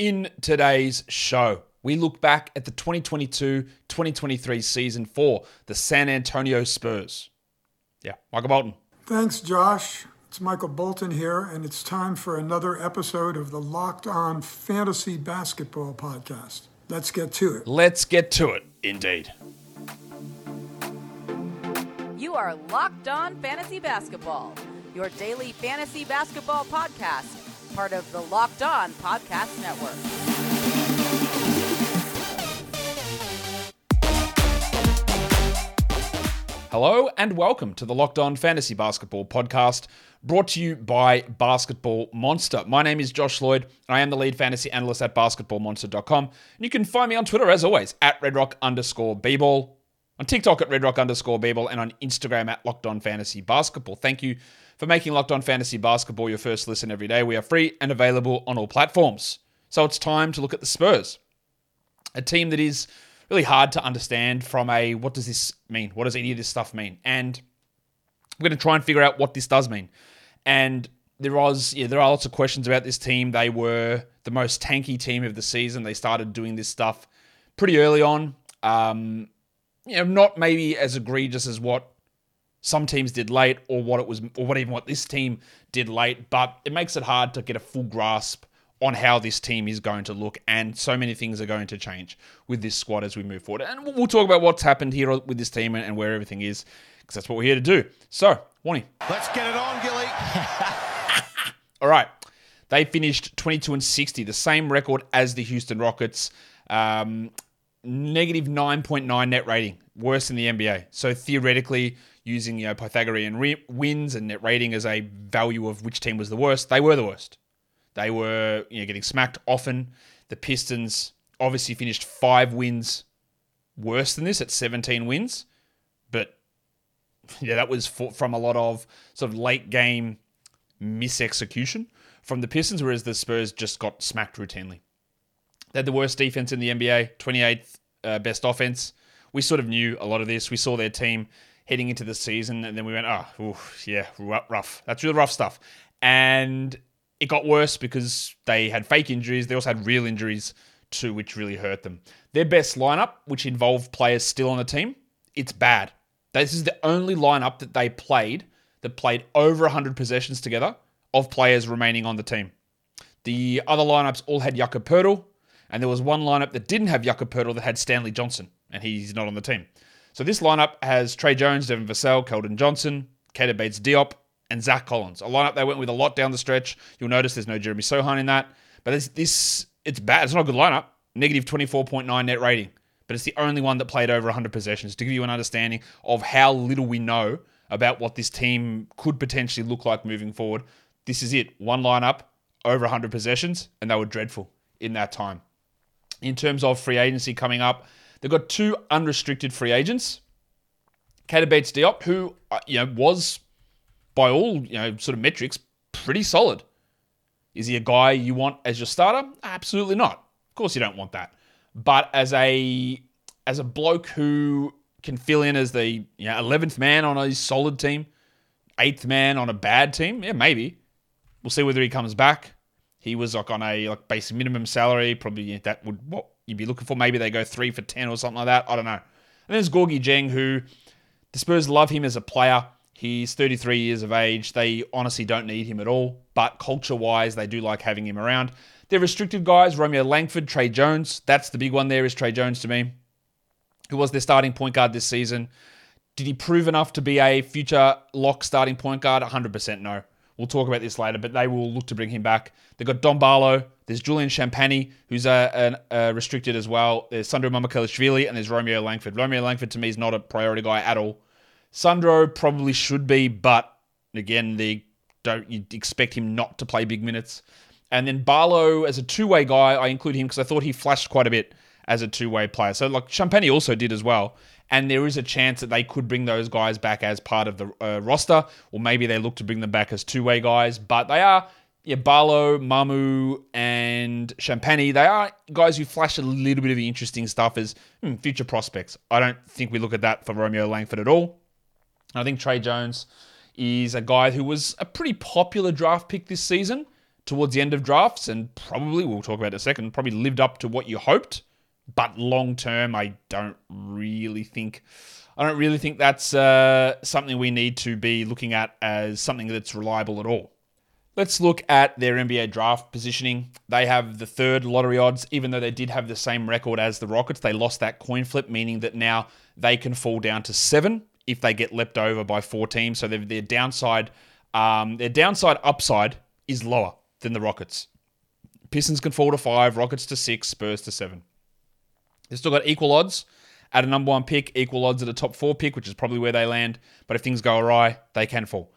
In today's show, we look back at the 2022 2023 season for the San Antonio Spurs. Yeah, Michael Bolton. Thanks, Josh. It's Michael Bolton here, and it's time for another episode of the Locked On Fantasy Basketball Podcast. Let's get to it. Let's get to it, indeed. You are Locked On Fantasy Basketball, your daily fantasy basketball podcast, part of the Locked On Podcast Network. Hello and welcome to the Locked On Fantasy Basketball Podcast, brought to you by Basketball Monster. My name is Josh Lloyd, and I am the lead fantasy analyst at basketballmonster.com. And you can find me on Twitter, as always, at redrock underscore bball, on TikTok at redrock underscore and on Instagram at Locked On Fantasy Basketball. Thank you for making Locked On Fantasy Basketball your first listen every day. We are free and available on all platforms. So it's time to look at the Spurs, a team that is really hard to understand from a what does this mean? What does any of this stuff mean? And we're going to try and figure out what this does mean. And there was yeah, there are lots of questions about this team. They were the most tanky team of the season. They started doing this stuff pretty early on. Um, you know, not maybe as egregious as what some teams did late, or what it was, or what even what this team did late. But it makes it hard to get a full grasp on how this team is going to look, and so many things are going to change with this squad as we move forward. And we'll talk about what's happened here with this team and where everything is, because that's what we're here to do. So, Warnie. Let's get it on, Gilly. All right. They finished 22 and 60, the same record as the Houston Rockets. Um, negative 9.9 net rating, worse than the NBA. So theoretically, using you know Pythagorean re- wins and net rating as a value of which team was the worst, they were the worst. They were you know getting smacked often. The Pistons obviously finished five wins worse than this at 17 wins, but yeah, that was for, from a lot of sort of late game misexecution from the Pistons, whereas the Spurs just got smacked routinely. They had the worst defense in the NBA, 28th uh, best offense. We sort of knew a lot of this. We saw their team heading into the season, and then we went, oh, oof, yeah, rough. That's real rough stuff. And it got worse because they had fake injuries. They also had real injuries too, which really hurt them. Their best lineup, which involved players still on the team, it's bad. This is the only lineup that they played that played over 100 possessions together of players remaining on the team. The other lineups all had Jakob Poeltl, and there was one lineup that didn't have Jakob Poeltl that had Stanley Johnson, and he's not on the team. So this lineup has Tre Jones, Devin Vassell, Keldon Johnson, Keita Bates Diop, and Zach Collins. A lineup they went with a lot down the stretch. You'll notice there's no Jeremy Sochan in that. But this, this it's bad. It's not a good lineup. Negative 24.9 net rating. But it's the only one that played over 100 possessions to give you an understanding of how little we know about what this team could potentially look like moving forward. This is it. One lineup, over 100 possessions, and they were dreadful in that time. In terms of free agency coming up, they've got two unrestricted free agents. Keita Bates Diop, who uh, you know was by all you know sort of metrics pretty solid. Is he a guy you want as your starter? Absolutely not. Of course you don't want that. But as a as a bloke who can fill in as the you know, 11th man on a solid team, eighth man on a bad team, yeah, maybe. We'll see whether he comes back. He was like on a like basic minimum salary, probably that would what you'd be looking for. Maybe they go three for ten or something like that. I don't know. And then there's Gorgui Dieng, who the Spurs love him as a player. He's 33 years of age. They honestly don't need him at all, but culture wise, they do like having him around. They're restricted guys Romeo Langford, Tre Jones. That's the big one there, is Tre Jones to me, who was their starting point guard this season. Did he prove enough to be a future lock starting point guard? 100% no. We'll talk about this later, but they will look to bring him back. They've got Don Barlow. There's Julian Champagnie, who's a, restricted as well. There's Sandro Mamukelashvili, and there's Romeo Langford. Romeo Langford to me is not a priority guy at all. Sandro probably should be, but again, they don't you expect him not to play big minutes. And then Barlow as a two-way guy, I include him because I thought he flashed quite a bit as a two-way player. So like Champagnie also did as well. And there is a chance that they could bring those guys back as part of the uh, roster, or maybe they look to bring them back as two-way guys. But they are, yeah, Barlow, Mamu, and Champagnie. They are guys who flash a little bit of interesting stuff as hmm, future prospects. I don't think we look at that for Romeo Langford at all. I think Tre Jones is a guy who was a pretty popular draft pick this season. towards the end of drafts, and probably we'll talk about in a second. Probably lived up to what you hoped, but long term, I don't really think. I don't really think that's uh, something we need to be looking at as something that's reliable at all. Let's look at their NBA draft positioning. They have the third lottery odds, even though they did have the same record as the Rockets. They lost that coin flip, meaning that now they can fall down to seven if they get leapt over by four teams. So their downside, um, their downside upside is lower than the Rockets. Pistons can fall to five, Rockets to six, Spurs to seven. They've still got equal odds at a number one pick, equal odds at a top four pick, which is probably where they land. But if things go awry, they can fall.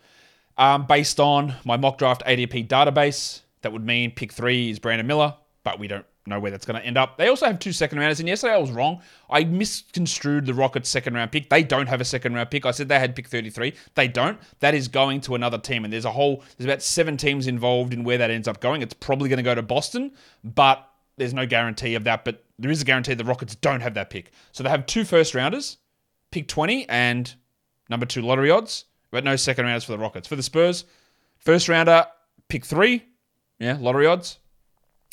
Um, based on my mock draft ADP database, that would mean pick three is Brandon Miller, but we don't know where that's going to end up. They also have two second rounders, and yesterday I was wrong. I misconstrued the Rockets' second round pick. They don't have a second round pick. I said they had pick 33. They don't. That is going to another team, and there's a whole, there's about seven teams involved in where that ends up going. It's probably going to go to Boston, but there's no guarantee of that. But there is a guarantee the Rockets don't have that pick. So they have two first rounders, pick 20, and number two lottery odds, but no second rounders for the Rockets. For the Spurs, first rounder, pick three, yeah, lottery odds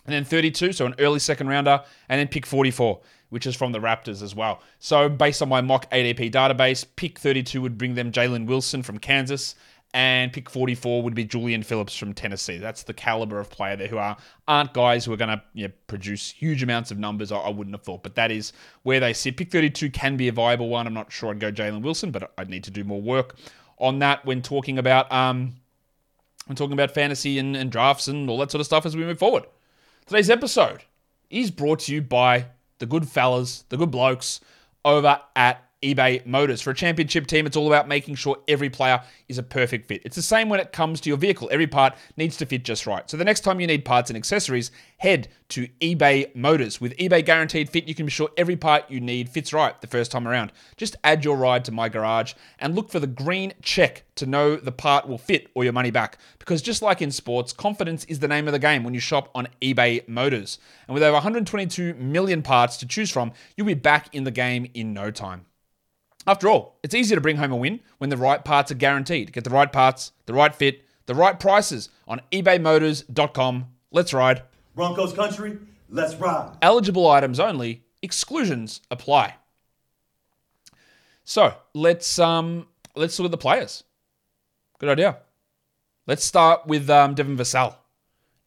and then 32, so an early second rounder, and then pick 44, which is from the Raptors as well. So based on my mock ADP database, pick 32 would bring them Jalen Wilson from Kansas, and pick 44 would be Julian Phillips from Tennessee. That's the caliber of player there who are aren't guys who are going to you know, produce huge amounts of numbers. I, I, wouldn't have thought, but that is where they sit. Pick 32 can be a viable one. I'm not sure I'd go Jalen Wilson, but I'd need to do more work on that when talking about um when talking about fantasy and, and drafts and all that sort of stuff as we move forward. Today's episode is brought to you by the good fellas, the good blokes over at eBay Motors. For a championship team, it's all about making sure every player is a perfect fit. It's the same when it comes to your vehicle. Every part needs to fit just right. So the next time you need parts and accessories, head to eBay Motors. With eBay Guaranteed Fit, you can be sure every part you need fits right the first time around. Just add your ride to my garage and look for the green check to know the part will fit or your money back. Because just like in sports, confidence is the name of the game when you shop on eBay Motors. And with over 122 million parts to choose from, you'll be back in the game in no time. After all, it's easier to bring home a win when the right parts are guaranteed. Get the right parts, the right fit, the right prices on ebaymotors.com. Let's ride. Broncos country, let's ride. Eligible items only, exclusions apply. So let's um let's look at the players. Good idea. Let's start with um, Devin Vassell.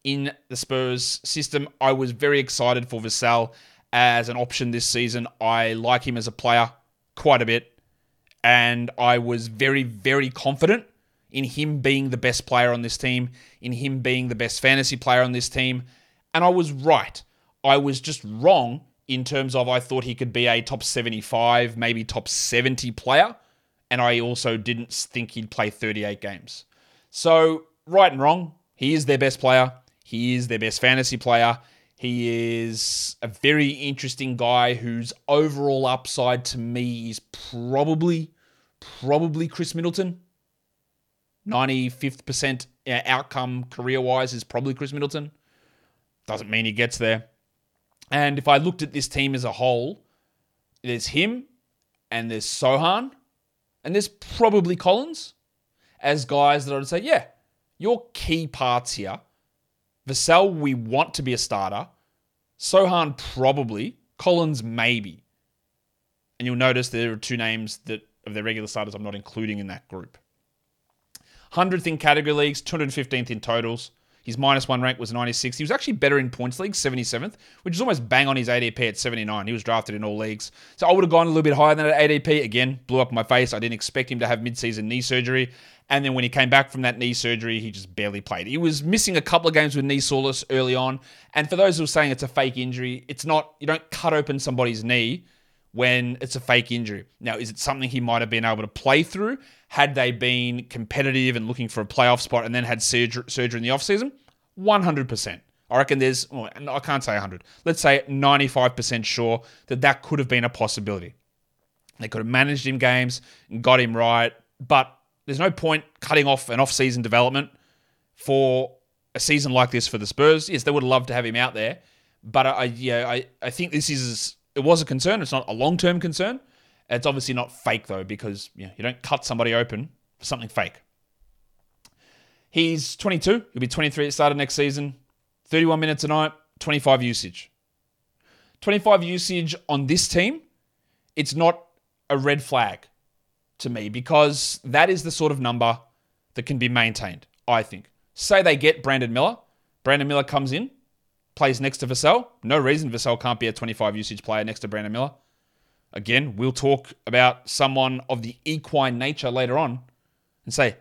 In the Spurs system, I was very excited for Vassell as an option this season. I like him as a player quite a bit. And I was very, very confident in him being the best player on this team, in him being the best fantasy player on this team. And I was right. I was just wrong in terms of I thought he could be a top 75, maybe top 70 player. And I also didn't think he'd play 38 games. So, right and wrong, he is their best player. He is their best fantasy player. He is a very interesting guy whose overall upside to me is probably, probably Khris Middleton. 95th percent outcome career wise is probably Khris Middleton. Doesn't mean he gets there. And if I looked at this team as a whole, there's him and there's Sochan and there's probably Collins as guys that I would say, yeah, your key parts here. Vassell, we want to be a starter. Sochan probably. Collins maybe. And you'll notice there are two names that of their regular starters I'm not including in that group. 100th in category leagues, 215th in totals. His minus one rank was 96. He was actually better in points leagues, 77th, which is almost bang on his ADP at 79. He was drafted in all leagues. So I would have gone a little bit higher than that ADP. Again, blew up my face. I didn't expect him to have midseason knee surgery. And then when he came back from that knee surgery, he just barely played. He was missing a couple of games with knee soreness early on. And for those who are saying it's a fake injury, it's not. You don't cut open somebody's knee when it's a fake injury. Now, is it something he might have been able to play through had they been competitive and looking for a playoff spot and then had surgery, surgery in the offseason? 100%. I reckon there's, well, I can't say 100. Let's say 95% sure that that could have been a possibility. They could have managed him games and got him right, but there's no point cutting off an off-season development for a season like this for the Spurs. Yes, they would love to have him out there, but I yeah I, I think this is it was a concern. It's not a long-term concern. It's obviously not fake though because you, know, you don't cut somebody open for something fake. He's 22. He'll be 23 at the start of next season. 31 minutes a night, 25 usage. 25 usage on this team, it's not a red flag to me because that is the sort of number that can be maintained, I think. Say they get Brandon Miller. Brandon Miller comes in, plays next to Vassell. No reason Vassell can't be a 25 usage player next to Brandon Miller. Again, we'll talk about someone of the equine nature later on and say,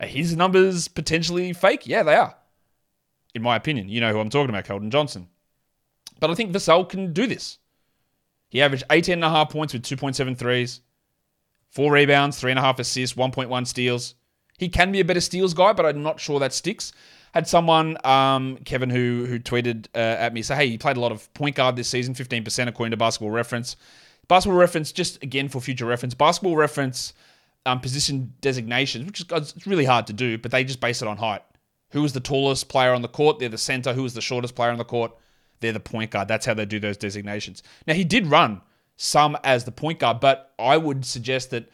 are his numbers potentially fake? Yeah, they are. In my opinion. You know who I'm talking about, Keldon Johnson. But I think Vassell can do this. He averaged 18 and a half points with 2.7 threes, four rebounds, three and a half assists, 1.1 steals. He can be a better steals guy, but I'm not sure that sticks. Had someone, um, Kevin, who who tweeted uh, at me, say, "Hey, he played a lot of point guard this season, 15% according to Basketball Reference." Basketball Reference, just again for future reference, Basketball Reference um, position designations, which is it's really hard to do, but they just base it on height. Who was the tallest player on the court? They're the center. Who was the shortest player on the court? They're the point guard. That's how they do those designations. Now he did run some as the point guard, but I would suggest that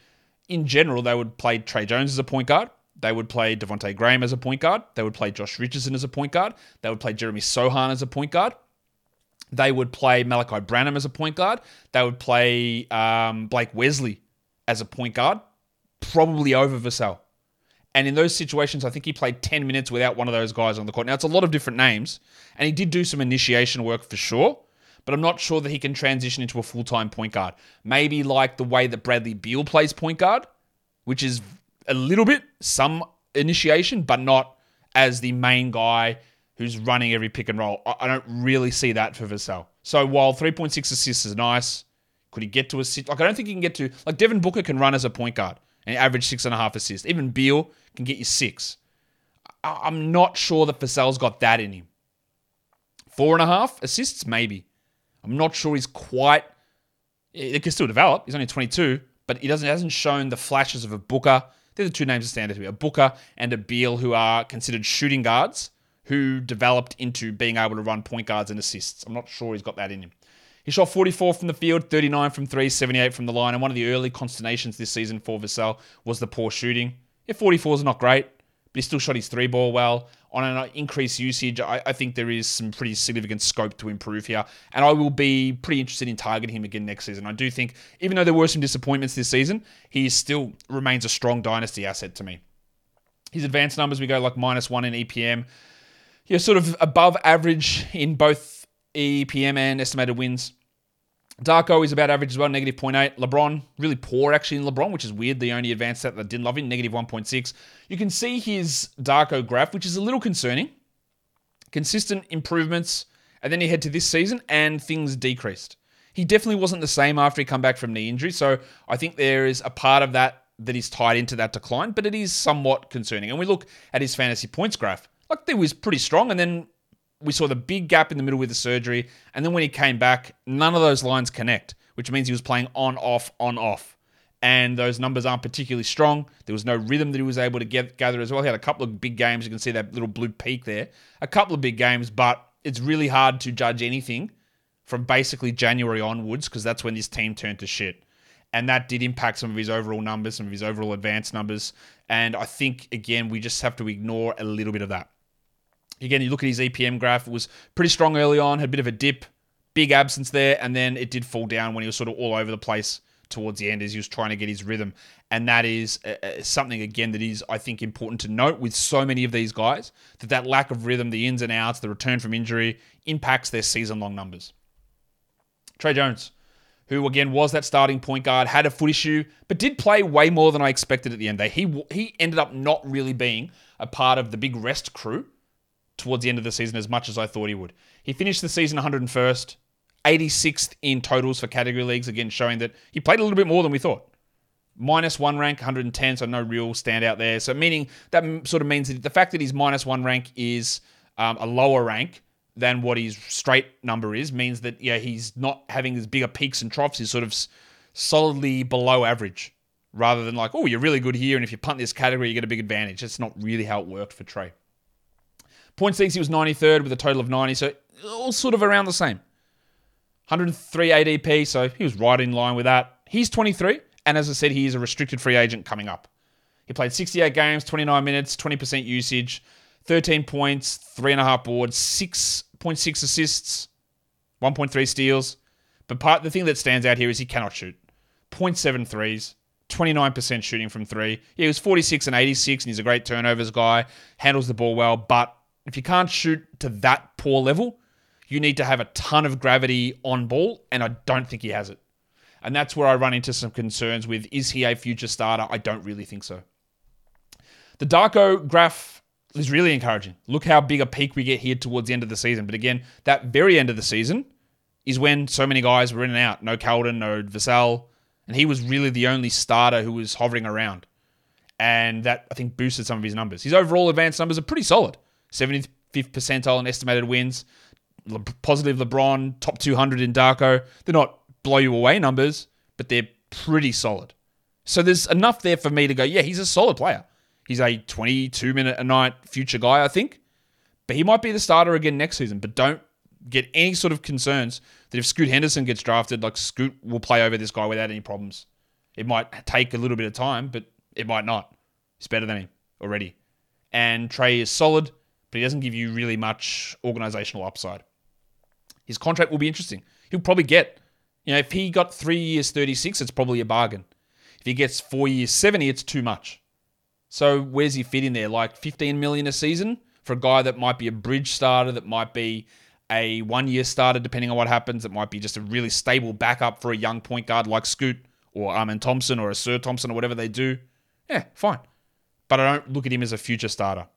in general they would play Tre Jones as a point guard. They would play Devonte Graham as a point guard. They would play Josh Richardson as a point guard. They would play Jeremy Sochan as a point guard. They would play Malaki Branham as a point guard. They would play um, Blake Wesley as a point guard, probably over Vassell. And in those situations, I think he played 10 minutes without one of those guys on the court. Now, it's a lot of different names, and he did do some initiation work for sure, but I'm not sure that he can transition into a full time point guard. Maybe like the way that Bradley Beal plays point guard, which is a little bit some initiation, but not as the main guy who's running every pick and roll. I don't really see that for Vassell. So while 3.6 assists is nice, could he get to assist? Like I don't think he can get to like Devin Booker can run as a point guard and average six and a half assists. Even Beal can get you six. I'm not sure that Vassell's got that in him. Four and a half assists, maybe. I'm not sure he's quite. It can still develop. He's only 22, but he doesn't hasn't shown the flashes of a Booker. They're the two names that stand out to me: a Booker and a Beal, who are considered shooting guards who developed into being able to run point guards and assists. I'm not sure he's got that in him. He shot 44 from the field, 39 from three, 78 from the line. And one of the early consternations this season for Vassell was the poor shooting. Yeah, 44 is not great, but he still shot his three ball well. On an increased usage, I, I, think there is some pretty significant scope to improve here. And I will be pretty interested in targeting him again next season. I do think, even though there were some disappointments this season, he still remains a strong dynasty asset to me. His advanced numbers, we go like minus one in EPM. Yeah, sort of above average in both EPM and estimated wins. Darko is about average as well, negative 0.8. LeBron, really poor actually in LeBron, which is weird. The only advanced stat that didn't love him, negative 1.6. You can see his Darko graph, which is a little concerning. Consistent improvements, and then you head to this season, and things decreased. He definitely wasn't the same after he come back from knee injury, so I think there is a part of that that is tied into that decline, but it is somewhat concerning. And we look at his fantasy points graph. Like, it was pretty strong, and then we saw the big gap in the middle with the surgery, and then when he came back, none of those lines connect, which means he was playing on, off, on, off. And those numbers aren't particularly strong. There was no rhythm that he was able to get, gather as well. He had a couple of big games. You can see that little blue peak there. A couple of big games, but it's really hard to judge anything from basically January onwards because that's when this team turned to shit. And that did impact some of his overall numbers, some of his overall advanced numbers. And I think, again, we just have to ignore a little bit of that. Again, you look at his EPM graph, it was pretty strong early on, had a bit of a dip, big absence there, and then it did fall down when he was sort of all over the place towards the end as he was trying to get his rhythm. And that is uh, uh, something, again, that is, I think, important to note with so many of these guys that that lack of rhythm, the ins and outs, the return from injury impacts their season long numbers. Tre Jones, who again was that starting point guard, had a foot issue, but did play way more than I expected at the end. He, he ended up not really being a part of the big rest crew towards the end of the season as much as I thought he would. He finished the season 101st, 86th in totals for category leagues, again showing that he played a little bit more than we thought. Minus one rank, 110, so no real standout there. So meaning that sort of means that the fact that he's minus one rank is um, a lower rank than what his straight number is means that yeah he's not having as bigger peaks and troughs. He's sort of solidly below average rather than like oh you're really good here and if you punt this category you get a big advantage. That's not really how it worked for Tre. Point six, he was 93rd with a total of 90, so all sort of around the same. 103 ADP, so he was right in line with that. He's 23, and as I said, he is a restricted free agent coming up. He played 68 games, 29 minutes, 20% usage, 13 points, three and a half boards, 6.6 assists, 1.3 steals. But part the thing that stands out here is he cannot shoot. 0.7 threes, 29% shooting from three. Yeah, he was 46 and 86, and he's a great turnovers guy, handles the ball well. But if you can't shoot to that poor level, you need to have a ton of gravity on ball, and I don't think he has it. And that's where I run into some concerns with is he a future starter? I don't really think so. The Darko graph is really encouraging. Look how big a peak we get here towards the end of the season. But again, that very end of the season is when so many guys were in and out. No Keldon, no Vassell. And he was really the only starter who was hovering around. And that, I think, boosted some of his numbers. His overall advanced numbers are pretty solid 75th percentile in estimated wins, Le- positive LeBron, top 200 in Darko. They're not blow you away numbers, but they're pretty solid. So there's enough there for me to go, yeah, he's a solid player. He's a 22 minute a night future guy, I think. But he might be the starter again next season. But don't get any sort of concerns that if Scoot Henderson gets drafted, like Scoot will play over this guy without any problems. It might take a little bit of time, but it might not. He's better than him already. And Tre is solid, but he doesn't give you really much organizational upside. His contract will be interesting. He'll probably get, you know, if he got three years 36, it's probably a bargain. If he gets four years 70, it's too much. So where's he fit in there? Like 15 million a season for a guy that might be a bridge starter, that might be a one year starter, depending on what happens. It might be just a really stable backup for a young point guard like Scoot or Amen Thompson or Ausar Thompson or whatever they do. Yeah, fine. But I don't look at him as a future starter.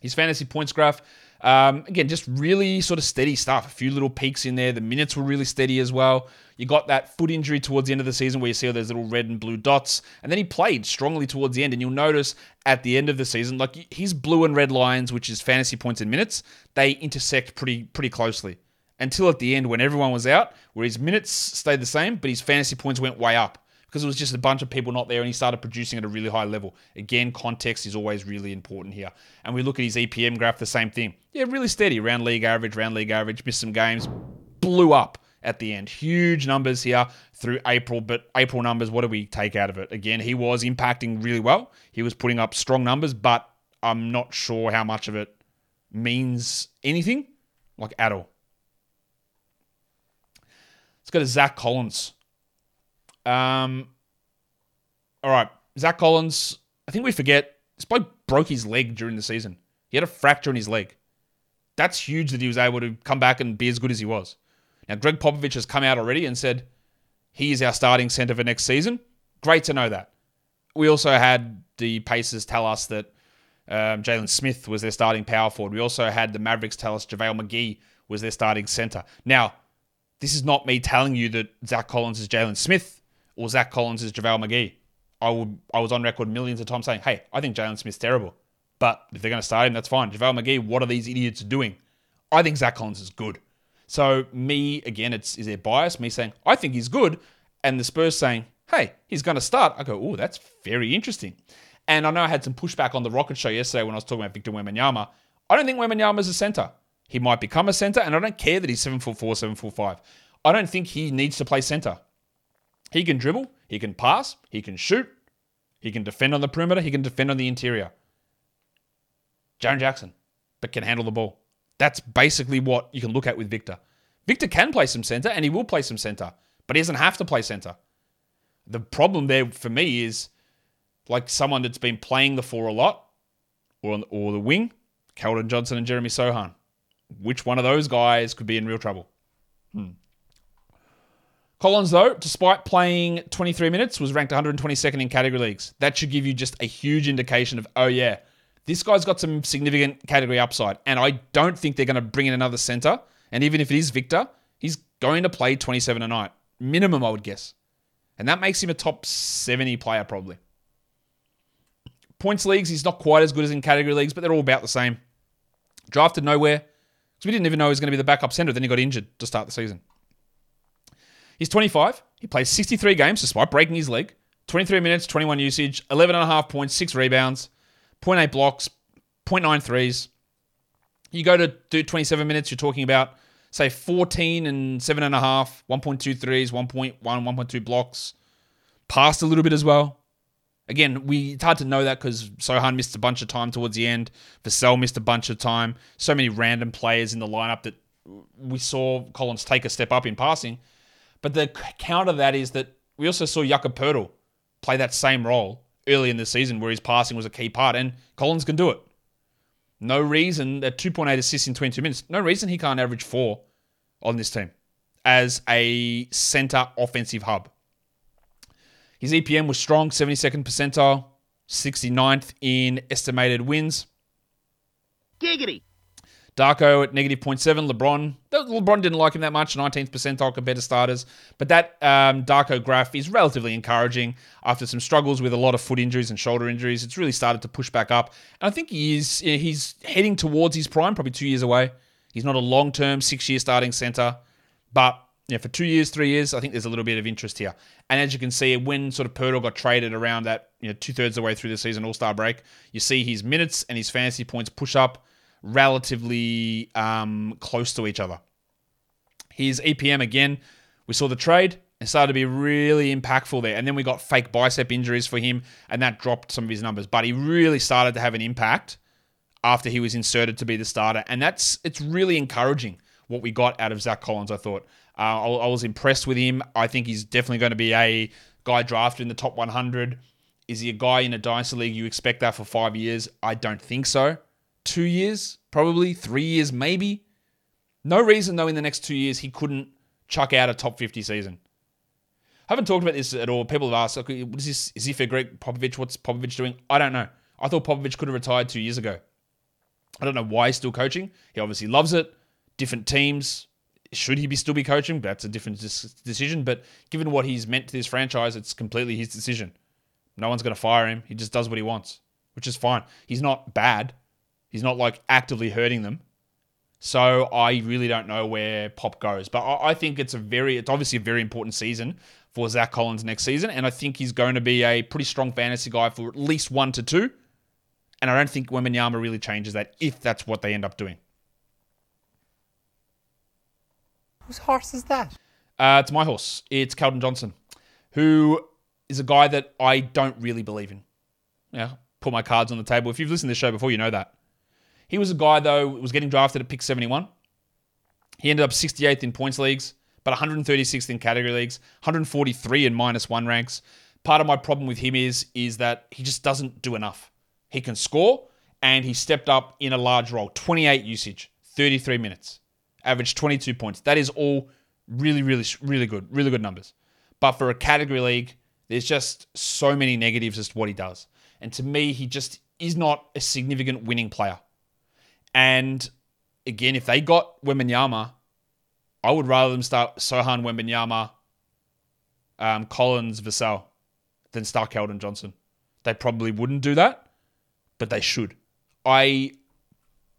His fantasy points graph, um, again, just really sort of steady stuff. A few little peaks in there. The minutes were really steady as well. You got that foot injury towards the end of the season where you see all those little red and blue dots. And then he played strongly towards the end. And you'll notice at the end of the season, like his blue and red lines, which is fantasy points and minutes, they intersect pretty pretty closely. Until at the end when everyone was out, where his minutes stayed the same, but his fantasy points went way up because it was just a bunch of people not there and he started producing at a really high level. Again, context is always really important here. And we look at his EPM graph, the same thing. Yeah, really steady, around league average, round league average, missed some games, blew up at the end. Huge numbers here through April, but April numbers, what do we take out of it? Again, he was impacting really well. He was putting up strong numbers, but I'm not sure how much of it means anything, like at all. Let's go to Zach Collins. Um, all right, Zach Collins. I think we forget. This bloke broke his leg during the season. He had a fracture in his leg. That's huge that he was able to come back and be as good as he was. Now, Gregg Popovich has come out already and said he is our starting center for next season. Great to know that. We also had the Pacers tell us that um, Jalen Smith was their starting power forward. We also had the Mavericks tell us JaVale McGee was their starting center. Now, this is not me telling you that Zach Collins is Jalen Smith or Zach Collins is JaVale McGee. I would I was on record millions of times saying, hey, I think Jalen Smith's terrible. But if they're going to start him, that's fine. JaVale McGee, what are these idiots doing? I think Zach Collins is good. So me again, it's is there bias? Me saying I think he's good, and the Spurs saying, "Hey, he's going to start." I go, "Oh, that's very interesting." And I know I had some pushback on the Rocket Show yesterday when I was talking about Victor Wembanyama. I don't think Wembanyama is a center. He might become a center, and I don't care that he's seven foot four, seven foot five. I don't think he needs to play center. He can dribble, he can pass, he can shoot, he can defend on the perimeter, he can defend on the interior. Jaren Jackson, but can handle the ball. That's basically what you can look at with Victor. Victor can play some center and he will play some center, but he doesn't have to play center. The problem there for me is like someone that's been playing the four a lot or, or the wing, Keldon Johnson and Jeremy Sochan. Which one of those guys could be in real trouble? Hmm. Collins, though, despite playing 23 minutes, was ranked 122nd in category leagues. That should give you just a huge indication of, oh, yeah, this guy's got some significant category upside. And I don't think they're going to bring in another center. And even if it is Victor, he's going to play 27 a night. Minimum, I would guess. And that makes him a top 70 player, probably. Points leagues, he's not quite as good as in category leagues, but they're all about the same. Drafted nowhere. Because we didn't even know he was going to be the backup center. Then he got injured to start the season. He's 25. He plays 63 games despite breaking his leg. 23 minutes, 21 usage, 11.5 points, 6 rebounds. 0.8 blocks, 0.9 threes. You go to do 27 minutes, you're talking about, say, 14 and 7.5, 1.2 threes, 1.1, 1.2 blocks. Passed a little bit as well. Again, we it's hard to know that because Sochan missed a bunch of time towards the end. Vassell missed a bunch of time. So many random players in the lineup that we saw Collins take a step up in passing. But the counter that is that we also saw Jakob Poeltl play that same role early in the season where his passing was a key part, and Collins can do it. No reason that 2.8 assists in 22 minutes. No reason he can't average four on this team as a center offensive hub. His EPM was strong, 72nd percentile, 69th in estimated wins. Giggity. Darko at negative 0.7. LeBron, LeBron didn't like him that much, 19th percentile compared to starters. But that um, Darko graph is relatively encouraging after some struggles with a lot of foot injuries and shoulder injuries. It's really started to push back up. And I think he is he's heading towards his prime, probably two years away. He's not a long term, six year starting center. But yeah, for two years, three years, I think there's a little bit of interest here. And as you can see, when sort of Poeltl got traded around that, you know, two thirds of the way through the season, All Star break, you see his minutes and his fantasy points push up relatively um, close to each other. His EPM again, we saw the trade It started to be really impactful there. And then we got fake bicep injuries for him, and that dropped some of his numbers. But he really started to have an impact after he was inserted to be the starter, and that's it's really encouraging what we got out of Zach Collins. I thought uh, I, I was impressed with him. I think he's definitely going to be a guy drafted in the top 100. Is he a guy in a dynasty league you expect that for five years? I don't think so two years, probably three years, maybe. No reason, though, in the next two years he couldn't chuck out a top 50 season. I haven't talked about this at all. People have asked, okay, is this? Is he for Gregg Popovich? What's Popovich doing? I don't know. I thought Popovich could have retired two years ago. I don't know why he's still coaching. He obviously loves it. Different teams. Should he be still be coaching? That's a different decision. But given what he's meant to this franchise, it's completely his decision. No one's going to fire him. He just does what he wants, which is fine. He's not bad. He's not like actively hurting them. So I really don't know where Pop goes. But I, think it's a very, it's obviously a very important season for Zach Collins next season. And I think he's going to be a pretty strong fantasy guy for at least one to two. And I don't think Wembanyama really changes that if that's what they end up doing. Whose horse is that? Uh, it's my horse. It's Keldon Johnson, who is a guy that I don't really believe in. Yeah, put my cards on the table. If you've listened to the show before, you know that. He was a guy, though, was getting drafted at pick 71. He ended up 68th in points leagues, but 136th in category leagues, 143 in minus one ranks. Part of my problem with him is, is that he just doesn't do enough. He can score, and he stepped up in a large role. 28 usage, 33 minutes, averaged 22 points. That is all really, really, really good, really good numbers. But for a category league, there's just so many negatives as to what he does. And to me, he just is not a significant winning player. And again, if they got Wembanyama, I would rather them start Sochan Wembanyama, um, Collins, Vassell than start Keldon Johnson. They probably wouldn't do that, but they should. I,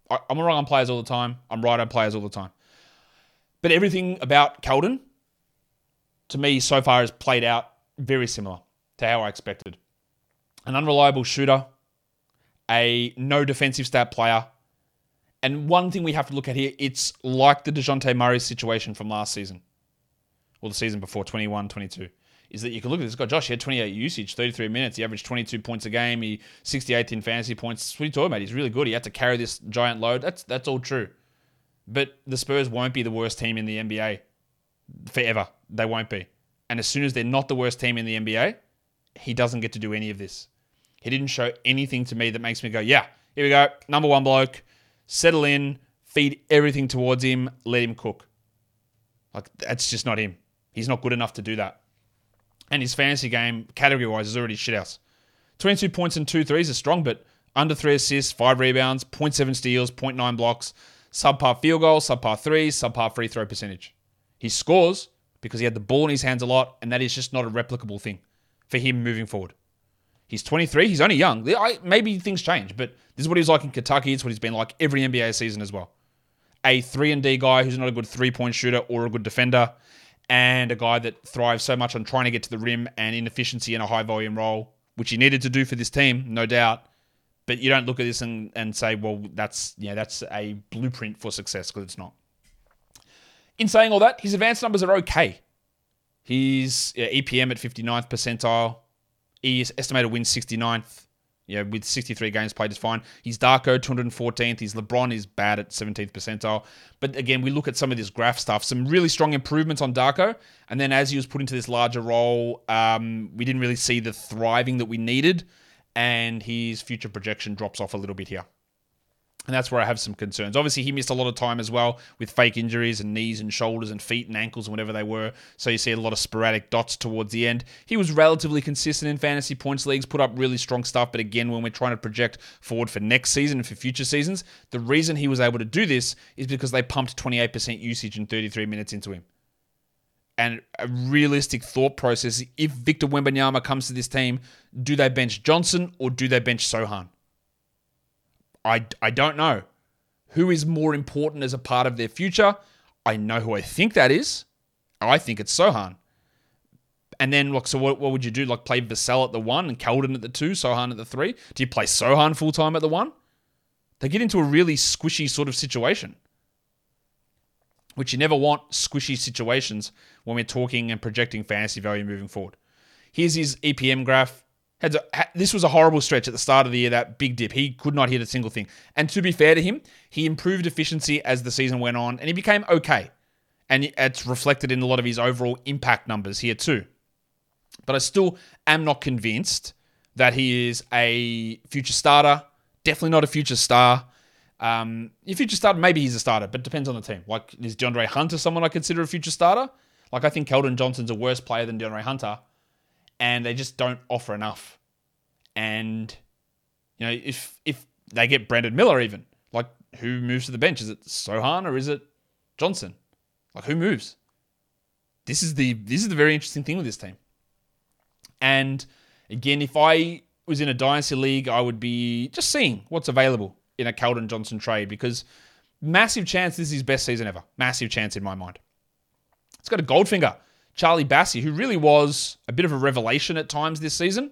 I I'm wrong on players all the time. I'm right on players all the time. But everything about Keldon, to me, so far has played out very similar to how I expected. An unreliable shooter, a no defensive stat player, and one thing we have to look at here, it's like the DeJounte Murray situation from last season, or the season before, 21 22, is that you can look at this guy, Josh, he had 28 usage, 33 minutes. He averaged 22 points a game. He 68th in fantasy points. What are you talking about? He's really good. He had to carry this giant load. That's, that's all true. But the Spurs won't be the worst team in the NBA forever. They won't be. And as soon as they're not the worst team in the NBA, he doesn't get to do any of this. He didn't show anything to me that makes me go, yeah, here we go. Number one bloke settle in, feed everything towards him, let him cook. Like that's just not him. He's not good enough to do that. And his fantasy game, category wise, is already shithouse. 22 points and two threes are strong, but under three assists, five rebounds, 0.7 steals, 0.9 blocks, subpar field goal, subpar threes, subpar free throw percentage. He scores because he had the ball in his hands a lot, and that is just not a replicable thing for him moving forward. He's 23. He's only young. maybe things change, but this is what he's like in Kentucky. It's what he's been like every NBA season as well. A 3 and D guy who's not a good three point shooter or a good defender, and a guy that thrives so much on trying to get to the rim and inefficiency in a high volume role, which he needed to do for this team, no doubt. But you don't look at this and, and say, well, that's yeah, that's a blueprint for success because it's not. In saying all that, his advanced numbers are okay. His EPM at 59th percentile, He's estimated win 69th. Yeah, with 63 games played is fine. He's Darko 214th. He's LeBron is bad at 17th percentile. But again, we look at some of this graph stuff. Some really strong improvements on Darko. And then as he was put into this larger role, um, we didn't really see the thriving that we needed. And his future projection drops off a little bit here. And that's where I have some concerns. Obviously, he missed a lot of time as well with fake injuries and knees and shoulders and feet and ankles and whatever they were. So you see a lot of sporadic dots towards the end. He was relatively consistent in fantasy points leagues, put up really strong stuff. But again, when we're trying to project forward for next season and for future seasons, the reason he was able to do this is because they pumped 28% usage in 33 minutes into him. And a realistic thought process if Victor Wembanyama comes to this team, do they bench Johnson or do they bench Sochan? I, I don't know. Who is more important as a part of their future? I know who I think that is. I think it's Sochan. And then, look, so what, what would you do? Like play Vassell at the one and Keldon at the two, Sochan at the three? Do you play Sochan full time at the one? They get into a really squishy sort of situation, which you never want squishy situations when we're talking and projecting fantasy value moving forward. Here's his EPM graph. Had to, ha, this was a horrible stretch at the start of the year, that big dip. He could not hit a single thing. And to be fair to him, he improved efficiency as the season went on and he became okay. And it's reflected in a lot of his overall impact numbers here too. But I still am not convinced that he is a future starter. Definitely not a future star. Um, a future starter, maybe he's a starter, but depends on the team. Like, is DeAndre Hunter someone I consider a future starter? Like, I think Keldon Johnson's a worse player than DeAndre Hunter and they just don't offer enough. And you know, if if they get Brandon Miller, even like who moves to the bench? Is it Sochan or is it Johnson? Like who moves? This is the this is the very interesting thing with this team. And again, if I was in a dynasty league, I would be just seeing what's available in a Keldon Johnson trade because massive chance this is his best season ever. Massive chance in my mind. It's got a Goldfinger Charlie Bassey, who really was a bit of a revelation at times this season.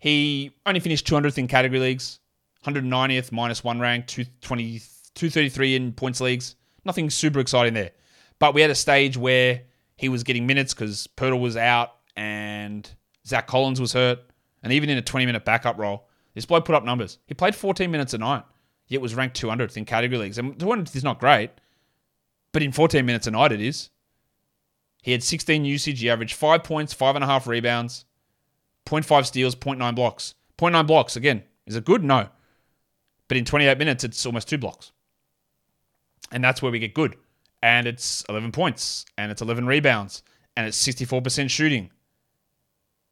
He only finished 200th in category leagues, 190th minus one rank, 220, 233 in points leagues. Nothing super exciting there. But we had a stage where he was getting minutes because Poeltl was out and Zach Collins was hurt. And even in a 20 minute backup role, this bloke put up numbers. He played 14 minutes a night, yet was ranked 200th in category leagues. And 200th is not great, but in 14 minutes a night it is. He had 16 usage. He averaged 5 points, 5.5 rebounds, 0.5 steals, 0.9 blocks. 0.9 blocks, again, is it good? No. But in 28 minutes, it's almost two blocks. And that's where we get good. And it's 11 points, and it's 11 rebounds, and it's 64% shooting.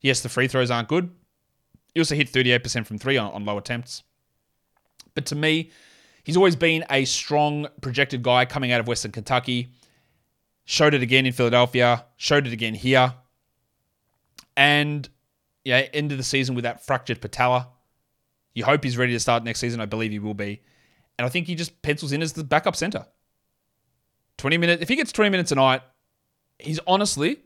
Yes, the free throws aren't good. He also hit 38% from three on, on low attempts. But to me, he's always been a strong projected guy coming out of Western Kentucky. Showed it again in Philadelphia. Showed it again here. And yeah, end of the season with that fractured patella. You hope he's ready to start next season. I believe he will be. And I think he just pencils in as the backup center. 20 minutes. If he gets 20 minutes a night, he's honestly,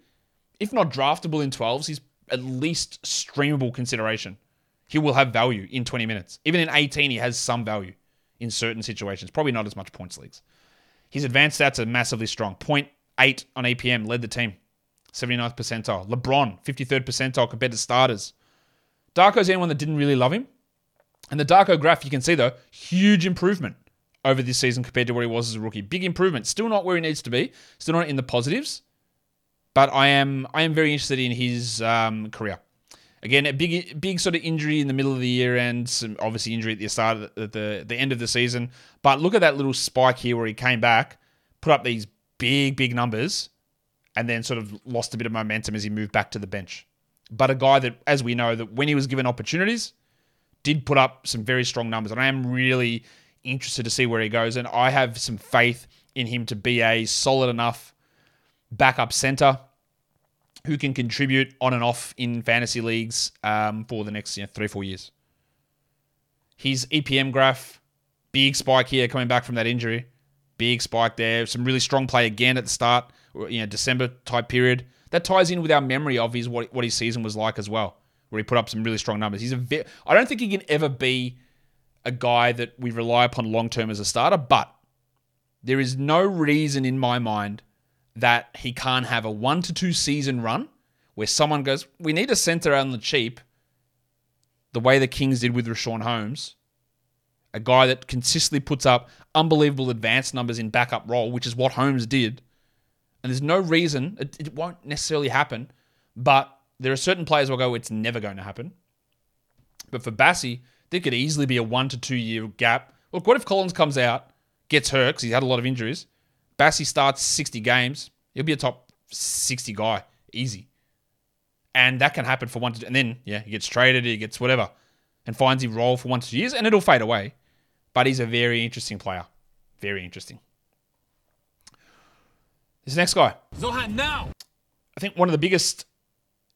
if not draftable in 12s, he's at least streamable consideration. He will have value in 20 minutes. Even in 18, he has some value in certain situations. Probably not as much points leagues. His advanced stats are massively strong. Point eight on EPM, led the team. 79th percentile. LeBron, 53rd percentile compared to starters. Darko's anyone that didn't really love him. And the Darko graph, you can see though, huge improvement over this season compared to where he was as a rookie. Big improvement. Still not where he needs to be. Still not in the positives. But I am I am very interested in his um, career. Again, a big big sort of injury in the middle of the year and some obviously injury at the start the, the, the end of the season. But look at that little spike here where he came back, put up these big, big numbers, and then sort of lost a bit of momentum as he moved back to the bench. But a guy that, as we know, that when he was given opportunities, did put up some very strong numbers. And I am really interested to see where he goes. And I have some faith in him to be a solid enough backup center who can contribute on and off in fantasy leagues um, for the next you know, three, four years. His EPM graph, big spike here coming back from that injury. Big spike there. Some really strong play again at the start, you know, December type period. That ties in with our memory of his what, what his season was like as well, where he put up some really strong numbers. He's a ve- I don't think he can ever be a guy that we rely upon long term as a starter, but there is no reason in my mind that he can't have a one to two season run where someone goes, we need a center on the cheap, the way the Kings did with Richaun Holmes, a guy that consistently puts up unbelievable advanced numbers in backup role, which is what Holmes did. And there's no reason, it, it won't necessarily happen, but there are certain players will go, it's never going to happen. But for Bassey, there could easily be a one to two year gap. Look, what if Collins comes out, gets hurt because he's had a lot of injuries? Bassey starts 60 games, he'll be a top 60 guy, easy. And that can happen for one to, two. and then, yeah, he gets traded, he gets whatever, and finds his role for one to two years, and it'll fade away. But he's a very interesting player. Very interesting. This next guy. Sochan now. I think one of the biggest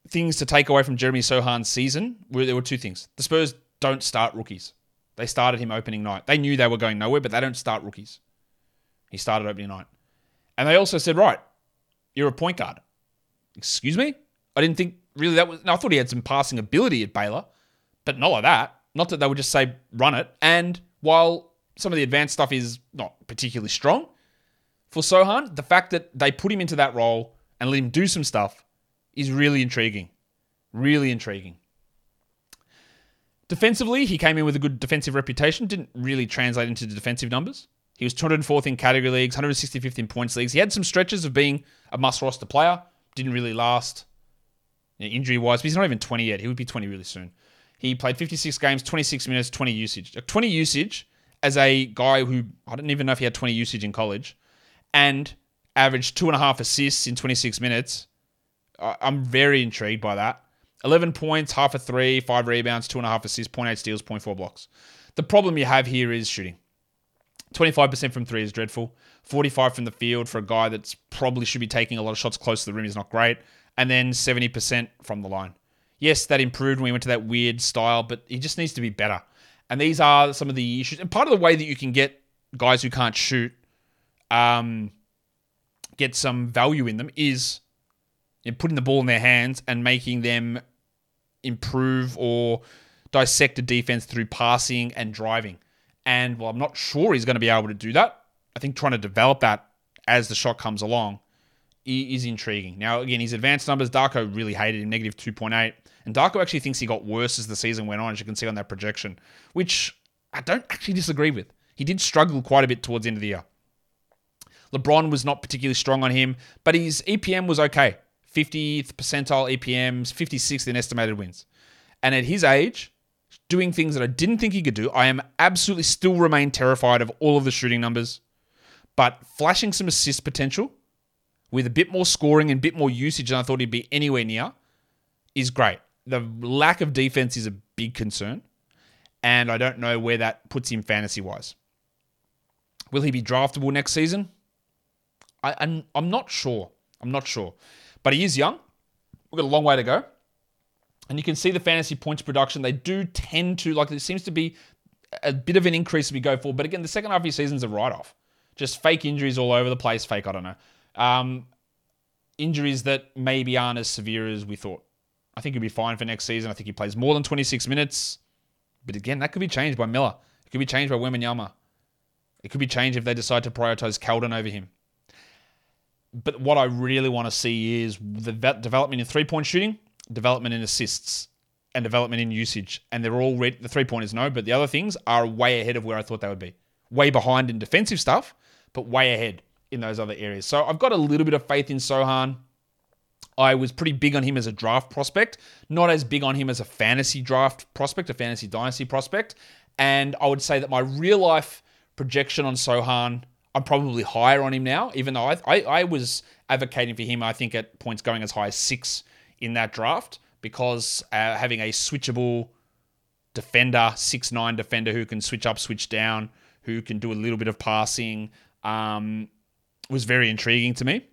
things to take away from Jeremy Sochan's season were there were two things. The Spurs don't start rookies. They started him opening night. They knew they were going nowhere, but they don't start rookies. He started opening night. And they also said, right, you're a point guard. Excuse me? I didn't think really that was. I thought he had some passing ability at Baylor, but not like that. Not that they would just say, run it. And while some of the advanced stuff is not particularly strong, for Sochan, the fact that they put him into that role and let him do some stuff is really intriguing. Really intriguing. Defensively, he came in with a good defensive reputation, didn't really translate into the defensive numbers. He was 204th in category leagues, 165th in points leagues. He had some stretches of being a must roster player, didn't really last you know, injury wise, but he's not even 20 yet. He would be 20 really soon. He played 56 games, 26 minutes, 20 usage. Uh, 20 usage as a guy who I didn't even know if he had 20 usage in college and averaged two and a half assists in 26 minutes. I'm very intrigued by that. 11 points, half a three, five rebounds, two and a half assists, 0.8 steals, 0.4 blocks. The problem you have here is shooting. 25% from three is dreadful. 45 from the field for a guy that's probably should be taking a lot of shots close to the rim is not great. And then 70% from the line. Yes, that improved when we went to that weird style, but he just needs to be better. And these are some of the issues. And part of the way that you can get guys who can't shoot um, get some value in them is you know, putting the ball in their hands and making them improve or dissect a defense through passing and driving. And well, I'm not sure he's going to be able to do that. I think trying to develop that as the shot comes along is intriguing. Now, again, his advanced numbers, Darko really hated him, negative 2.8. And Darko actually thinks he got worse as the season went on, as you can see on that projection, which I don't actually disagree with. He did struggle quite a bit towards the end of the year. LeBron was not particularly strong on him, but his EPM was okay. 50th percentile EPMs, 56th in estimated wins. And at his age, doing things that I didn't think he could do, I am absolutely still remain terrified of all of the shooting numbers. But flashing some assist potential with a bit more scoring and a bit more usage than I thought he'd be anywhere near is great. The lack of defense is a big concern. And I don't know where that puts him fantasy wise. Will he be draftable next season? I, I'm, I'm not sure. I'm not sure. But he is young. We've got a long way to go. And you can see the fantasy points production. They do tend to, like, there seems to be a bit of an increase as we go forward. But again, the second half of your season's a write off. Just fake injuries all over the place. Fake, I don't know. Um, injuries that maybe aren't as severe as we thought. I think he'll be fine for next season. I think he plays more than 26 minutes. But again, that could be changed by Miller. It could be changed by Wembanyama. It could be changed if they decide to prioritize Keldon over him. But what I really want to see is the development in three point shooting, development in assists, and development in usage. And they're all the three pointers no, but the other things are way ahead of where I thought they would be. Way behind in defensive stuff, but way ahead in those other areas. So I've got a little bit of faith in Sochan. I was pretty big on him as a draft prospect, not as big on him as a fantasy draft prospect, a fantasy dynasty prospect. And I would say that my real life projection on Sochan, I'm probably higher on him now, even though I, I, I was advocating for him, I think, at points going as high as six in that draft because uh, having a switchable defender, six nine defender who can switch up, switch down, who can do a little bit of passing, um, was very intriguing to me.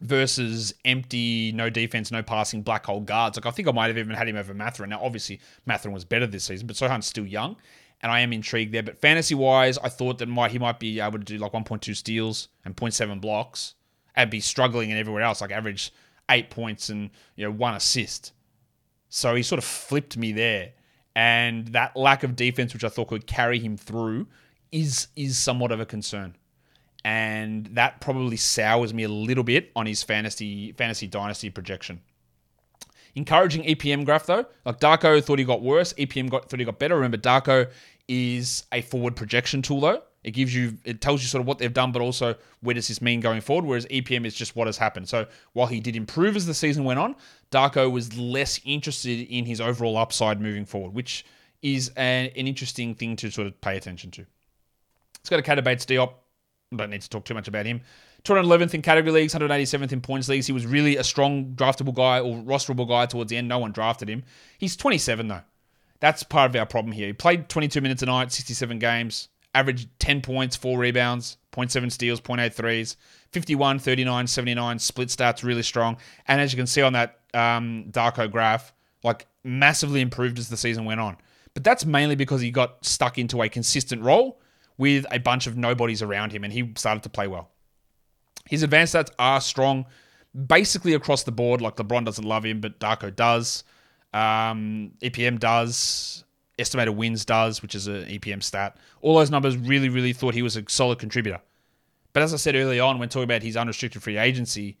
Versus empty, no defense, no passing, black hole guards. Like I think I might have even had him over Mathurin. Now, obviously, Mathurin was better this season, but Sochan's still young, and I am intrigued there. But fantasy wise, I thought that might he might be able to do like 1.2 steals and 0.7 blocks and be struggling and everywhere else, like average eight points and you know one assist. So he sort of flipped me there, and that lack of defense, which I thought could carry him through, is is somewhat of a concern, and that probably sours me a little bit on his fantasy fantasy dynasty projection. Encouraging EPM graph though. Like Darko thought he got worse. EPM got thought he got better. Remember, Darko is a forward projection tool though. It gives you, it tells you sort of what they've done, but also where does this mean going forward. Whereas EPM is just what has happened. So while he did improve as the season went on, Darko was less interested in his overall upside moving forward, which is an, an interesting thing to sort of pay attention to. Let's go to Keita Bates-Diop. Don't need to talk too much about him. 211th in category leagues, 187th in points leagues. He was really a strong draftable guy or rosterable guy towards the end. No one drafted him. He's 27 though. That's part of our problem here. He played 22 minutes a night, 67 games, averaged 10 points, 4 rebounds, 0.7 steals, 0.8 threes, 51, 39, 79, split stats really strong. And as you can see on that um, Darko graph, like massively improved as the season went on. But that's mainly because he got stuck into a consistent role with a bunch of nobodies around him and he started to play well. His advanced stats are strong basically across the board. Like LeBron doesn't love him, but Darko does. Um, EPM does. Estimated wins does, which is an EPM stat. All those numbers really, really thought he was a solid contributor. But as I said early on, when talking about his unrestricted free agency,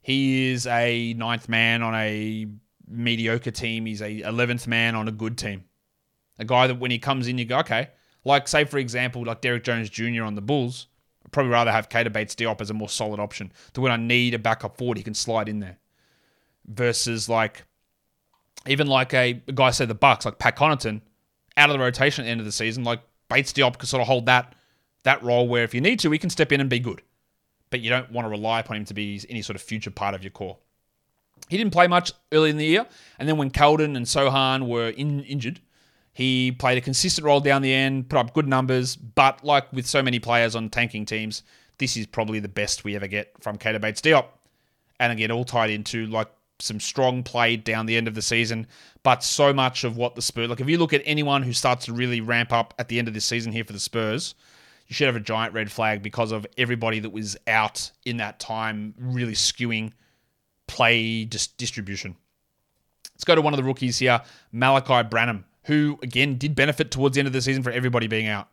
he is a ninth man on a mediocre team. He's a 11th man on a good team. A guy that when he comes in, you go, okay. Like, say, for example, like Derrick Jones Jr. on the Bulls. I'd probably rather have Keita Bates-Diop as a more solid option. To when I need a backup forward, he can slide in there. Versus, like, even like a, guy, say the Bucks, like Pat Connaughton, out of the rotation at the end of the season, like Bates-Diop can sort of hold that that role where if you need to, he can step in and be good. But you don't want to rely upon him to be any sort of future part of your core. He didn't play much early in the year, and then when Keldon and Sochan were in, injured, he played a consistent role down the end, put up good numbers, but like with so many players on tanking teams, this is probably the best we ever get from Keita Bates-Diop. And again, all tied into like some strong play down the end of the season, but so much of what the Spurs like if you look at anyone who starts to really ramp up at the end of this season here for the Spurs, you should have a giant red flag because of everybody that was out in that time really skewing play dis- distribution. Let's go to one of the rookies here, Malaki Branham, who again did benefit towards the end of the season for everybody being out.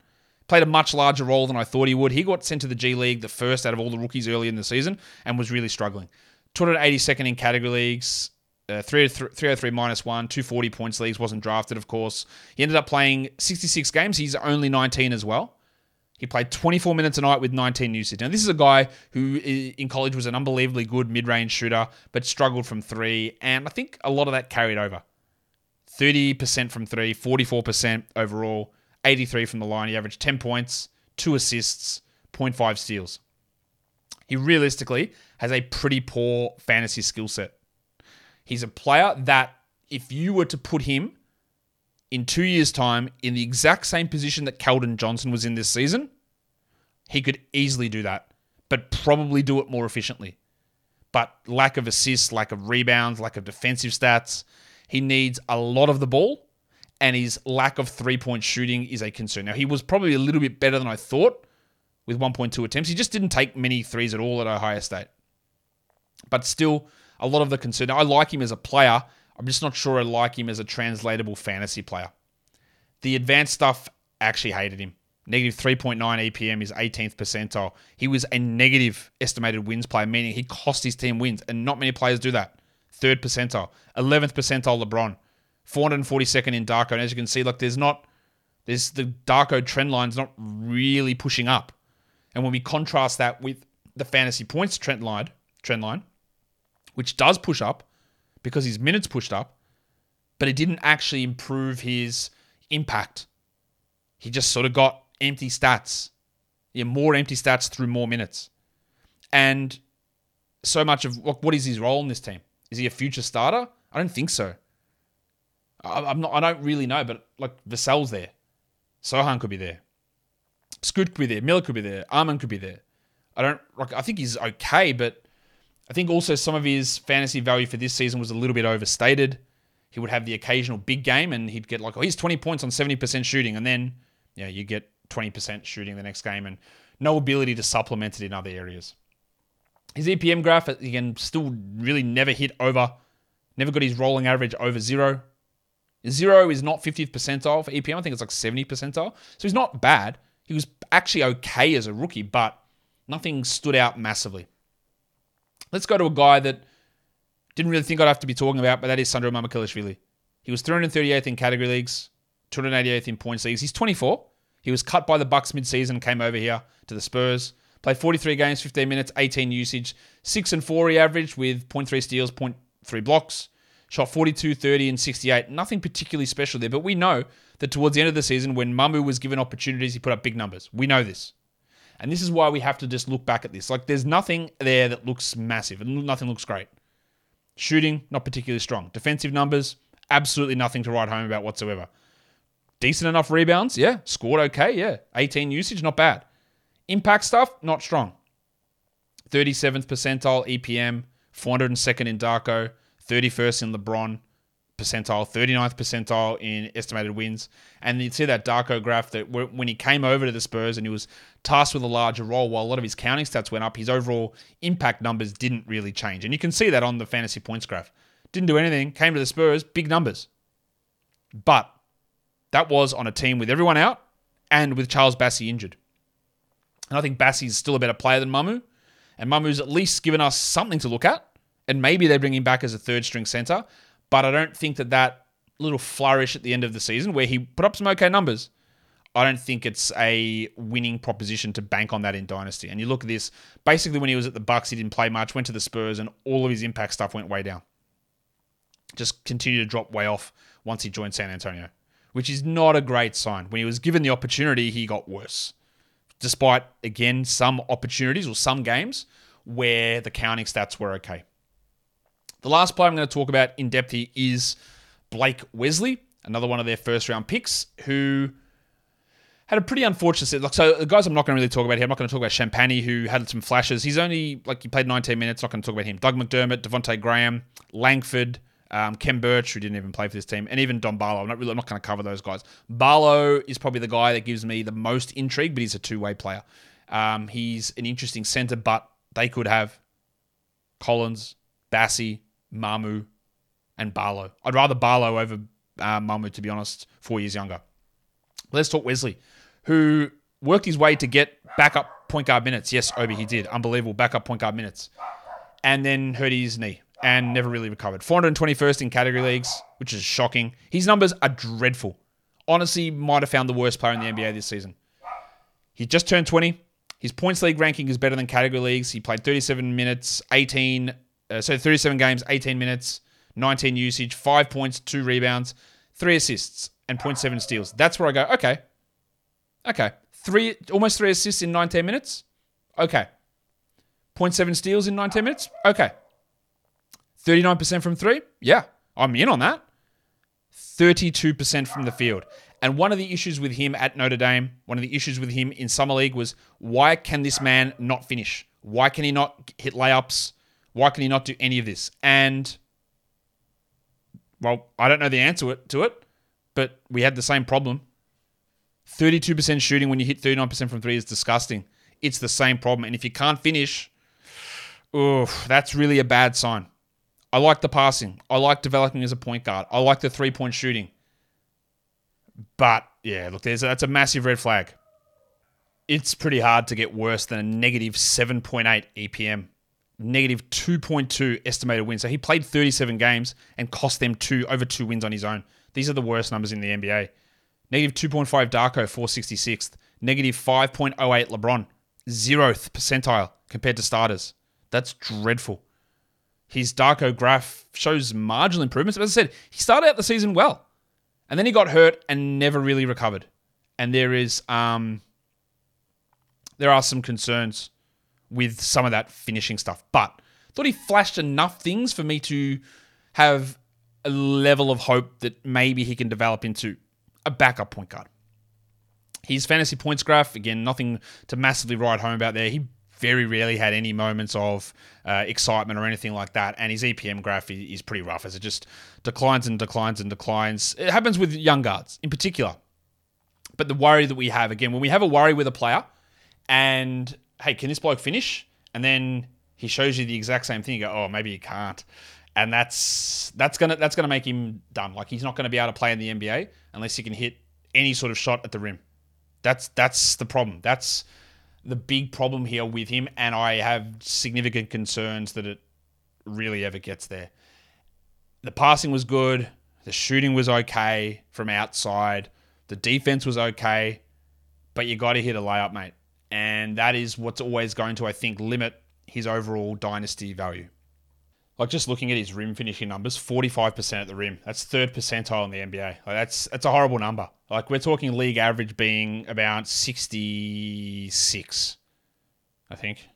Played a much larger role than I thought he would. He got sent to the G League, the first out of all the rookies early in the season, and was really struggling. 282nd in category leagues, uh, 303 minus one, 240 points leagues, wasn't drafted, of course. He ended up playing 66 games. He's only 19 as well. He played 24 minutes a night with 19 usage. Now, this is a guy who in college was an unbelievably good mid range shooter, but struggled from three. And I think a lot of that carried over 30% from three, 44% overall, 83 from the line. He averaged 10 points, two assists, 0.5 steals. He realistically has a pretty poor fantasy skill set. He's a player that, if you were to put him in two years' time in the exact same position that Keldon Johnson was in this season, he could easily do that, but probably do it more efficiently. But lack of assists, lack of rebounds, lack of defensive stats, he needs a lot of the ball, and his lack of three point shooting is a concern. Now, he was probably a little bit better than I thought with 1.2 attempts. He just didn't take many threes at all at Ohio State. But still, a lot of the concern. I like him as a player. I'm just not sure I like him as a translatable fantasy player. The advanced stuff actually hated him. Negative 3.9 EPM is 18th percentile. He was a negative estimated wins player, meaning he cost his team wins, and not many players do that. Third percentile, 11th percentile LeBron, 442nd in Darko. And as you can see, like there's not, there's the Darko trend line's not really pushing up. And when we contrast that with the fantasy points trend line, trend line, which does push up, because his minutes pushed up, but it didn't actually improve his impact. He just sort of got empty stats. Yeah, more empty stats through more minutes. And so much of what is his role in this team? Is he a future starter? I don't think so. I'm not. I don't really know, but like Vassell's there, Sochan could be there, Scoot could be there, Miller could be there, Armand could be there. I don't. Like, I think he's okay, but I think also some of his fantasy value for this season was a little bit overstated. He would have the occasional big game and he'd get like, oh, he's 20 points on 70% shooting. And then, yeah, you get 20% shooting the next game and no ability to supplement it in other areas. His EPM graph, uh, again, still really never hit over, never got his rolling average over zero. Zero is not 50th percentile for EPM. I think it's like 70 percentile. So he's not bad. He was actually okay as a rookie, but nothing stood out massively. Let's go to a guy that didn't really think I'd have to be talking about, but that is Sandro Mamukelashvili. He was 338th in category leagues, 288th in points leagues. He's 24. He was cut by the Bucks mid-season, came over here to the Spurs. Played 43 games, 15 minutes, 18 usage, 6 and 4 he averaged with 0.3 steals, 0.3 blocks. Shot 42, 30, and 68. Nothing particularly special there, but we know that towards the end of the season, when Mamu was given opportunities, he put up big numbers. We know this. And this is why we have to just look back at this. Like, there's nothing there that looks massive, and nothing looks great. Shooting, not particularly strong. Defensive numbers, absolutely nothing to write home about whatsoever. Decent enough rebounds, yeah. Scored okay, yeah. 18 usage, not bad. Impact stuff, not strong. 37th percentile EPM, 402nd in Darko, 31st in LeBron percentile, 39th percentile in estimated wins. And you see that Darko graph that when he came over to the Spurs and he was tasked with a larger role, while a lot of his counting stats went up, his overall impact numbers didn't really change. And you can see that on the fantasy points graph. Didn't do anything, came to the Spurs, big numbers. But that was on a team with everyone out and with Charles Bassey injured. And I think Bassey's still a better player than Mamu. And Mamu's at least given us something to look at. And maybe they bring him back as a third string center. But I don't think that that little flourish at the end of the season where he put up some okay numbers, I don't think it's a winning proposition to bank on that in Dynasty. And you look at this, basically when he was at the Bucks, he didn't play much, went to the Spurs, and all of his impact stuff went way down. Just continued to drop way off once he joined San Antonio, which is not a great sign. When he was given the opportunity, he got worse despite, again, some opportunities or some games where the counting stats were okay. The last player I'm going to talk about in depth here is Blake Wesley, another one of their first round picks, who had a pretty unfortunate. Like, so the guys I'm not going to really talk about here. I'm not going to talk about Champagnie, who had some flashes. He's only like he played 19 minutes. Not going to talk about him. Doug McDermott, Devonte Graham, Langford, um, Khem Birch, who didn't even play for this team, and even Dom Barlow. I'm not really, I'm not going to cover those guys. Barlow is probably the guy that gives me the most intrigue, but he's a two way player. Um, he's an interesting center, but they could have Collins, Bassey, Mamu, and Barlow. I'd rather Barlow over uh, Mamu, to be honest, four years younger. Let's talk Wesley, who worked his way to get backup point guard minutes. Yes, Obi, he did. Unbelievable backup point guard minutes. And then hurt his knee and never really recovered. 421st in category leagues, which is shocking. His numbers are dreadful. Honestly, might have found the worst player in the NBA this season. He just turned 20. His points league ranking is better than category leagues. He played 37 minutes, 18, uh, so 37 games, 18 minutes, 19 usage, five points, two rebounds, three assists, and 0.7 steals. That's where I go, okay. Okay. Three, almost three assists in 19 minutes. Okay. 0.7 steals in 19 minutes. Okay. 39% from three? Yeah, I'm in on that. 32% from the field. And one of the issues with him at Notre Dame, one of the issues with him in Summer League was why can this man not finish? Why can he not hit layups? Why can he not do any of this? And, well, I don't know the answer to it, but we had the same problem. 32% shooting when you hit 39% from three is disgusting. It's the same problem. And if you can't finish, oof, that's really a bad sign. I like the passing. I like developing as a point guard. I like the three point shooting. But yeah, look, there's that's a massive red flag. It's pretty hard to get worse than a negative 7.8 EPM, negative 2.2 estimated wins. So he played 37 games and cost them two over two wins on his own. These are the worst numbers in the NBA. Negative 2.5 Darko, 466th. Negative 5.08 LeBron, zeroth percentile compared to starters. That's dreadful. His Darko graph shows marginal improvements. But as I said, he started out the season well. And then he got hurt and never really recovered. And there is um there are some concerns with some of that finishing stuff. But I thought he flashed enough things for me to have a level of hope that maybe he can develop into a backup point guard. His fantasy points graph, again, nothing to massively write home about there. He very rarely had any moments of uh, excitement or anything like that. And his EPM graph is pretty rough as it just declines and declines and declines. It happens with young guards in particular. But the worry that we have, again, when we have a worry with a player and, hey, can this bloke finish? And then he shows you the exact same thing. You go, oh, maybe he can't. And that's that's gonna that's gonna make him done. Like he's not gonna be able to play in the NBA unless he can hit any sort of shot at the rim. That's that's the problem. That's the big problem here with him, and I have significant concerns that it really ever gets there. the passing was good. The shooting was okay from outside. The defense was okay. But you got to hit a layup, mate. And that is what's always going to, I think, limit his overall dynasty value. Like just looking at his rim finishing numbers, 45% at the rim. That's third percentile in the NBA. Like that's that's a horrible number. Like we're talking league average being about 66, I think.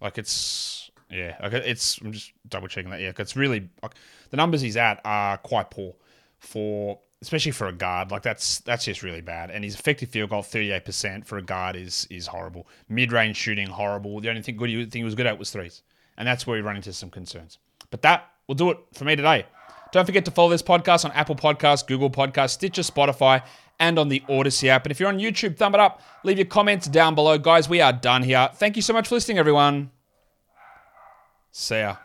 Like it's yeah, like it's I'm just double checking that. Yeah, it's really like, the numbers he's at are quite poor for especially for a guard. Like that's that's just really bad. And his effective field goal, 38% for a guard is is horrible. Mid range shooting horrible. The only thing good he, thing he was good at was threes, and that's where we run into some concerns. But that will do it for me today. Don't forget to follow this podcast on Apple Podcasts, Google Podcasts, Stitcher, Spotify, and on the Odyssey app. And if you're on YouTube, thumb it up. Leave your comments down below. Guys, we are done here. Thank you so much for listening, everyone. See ya.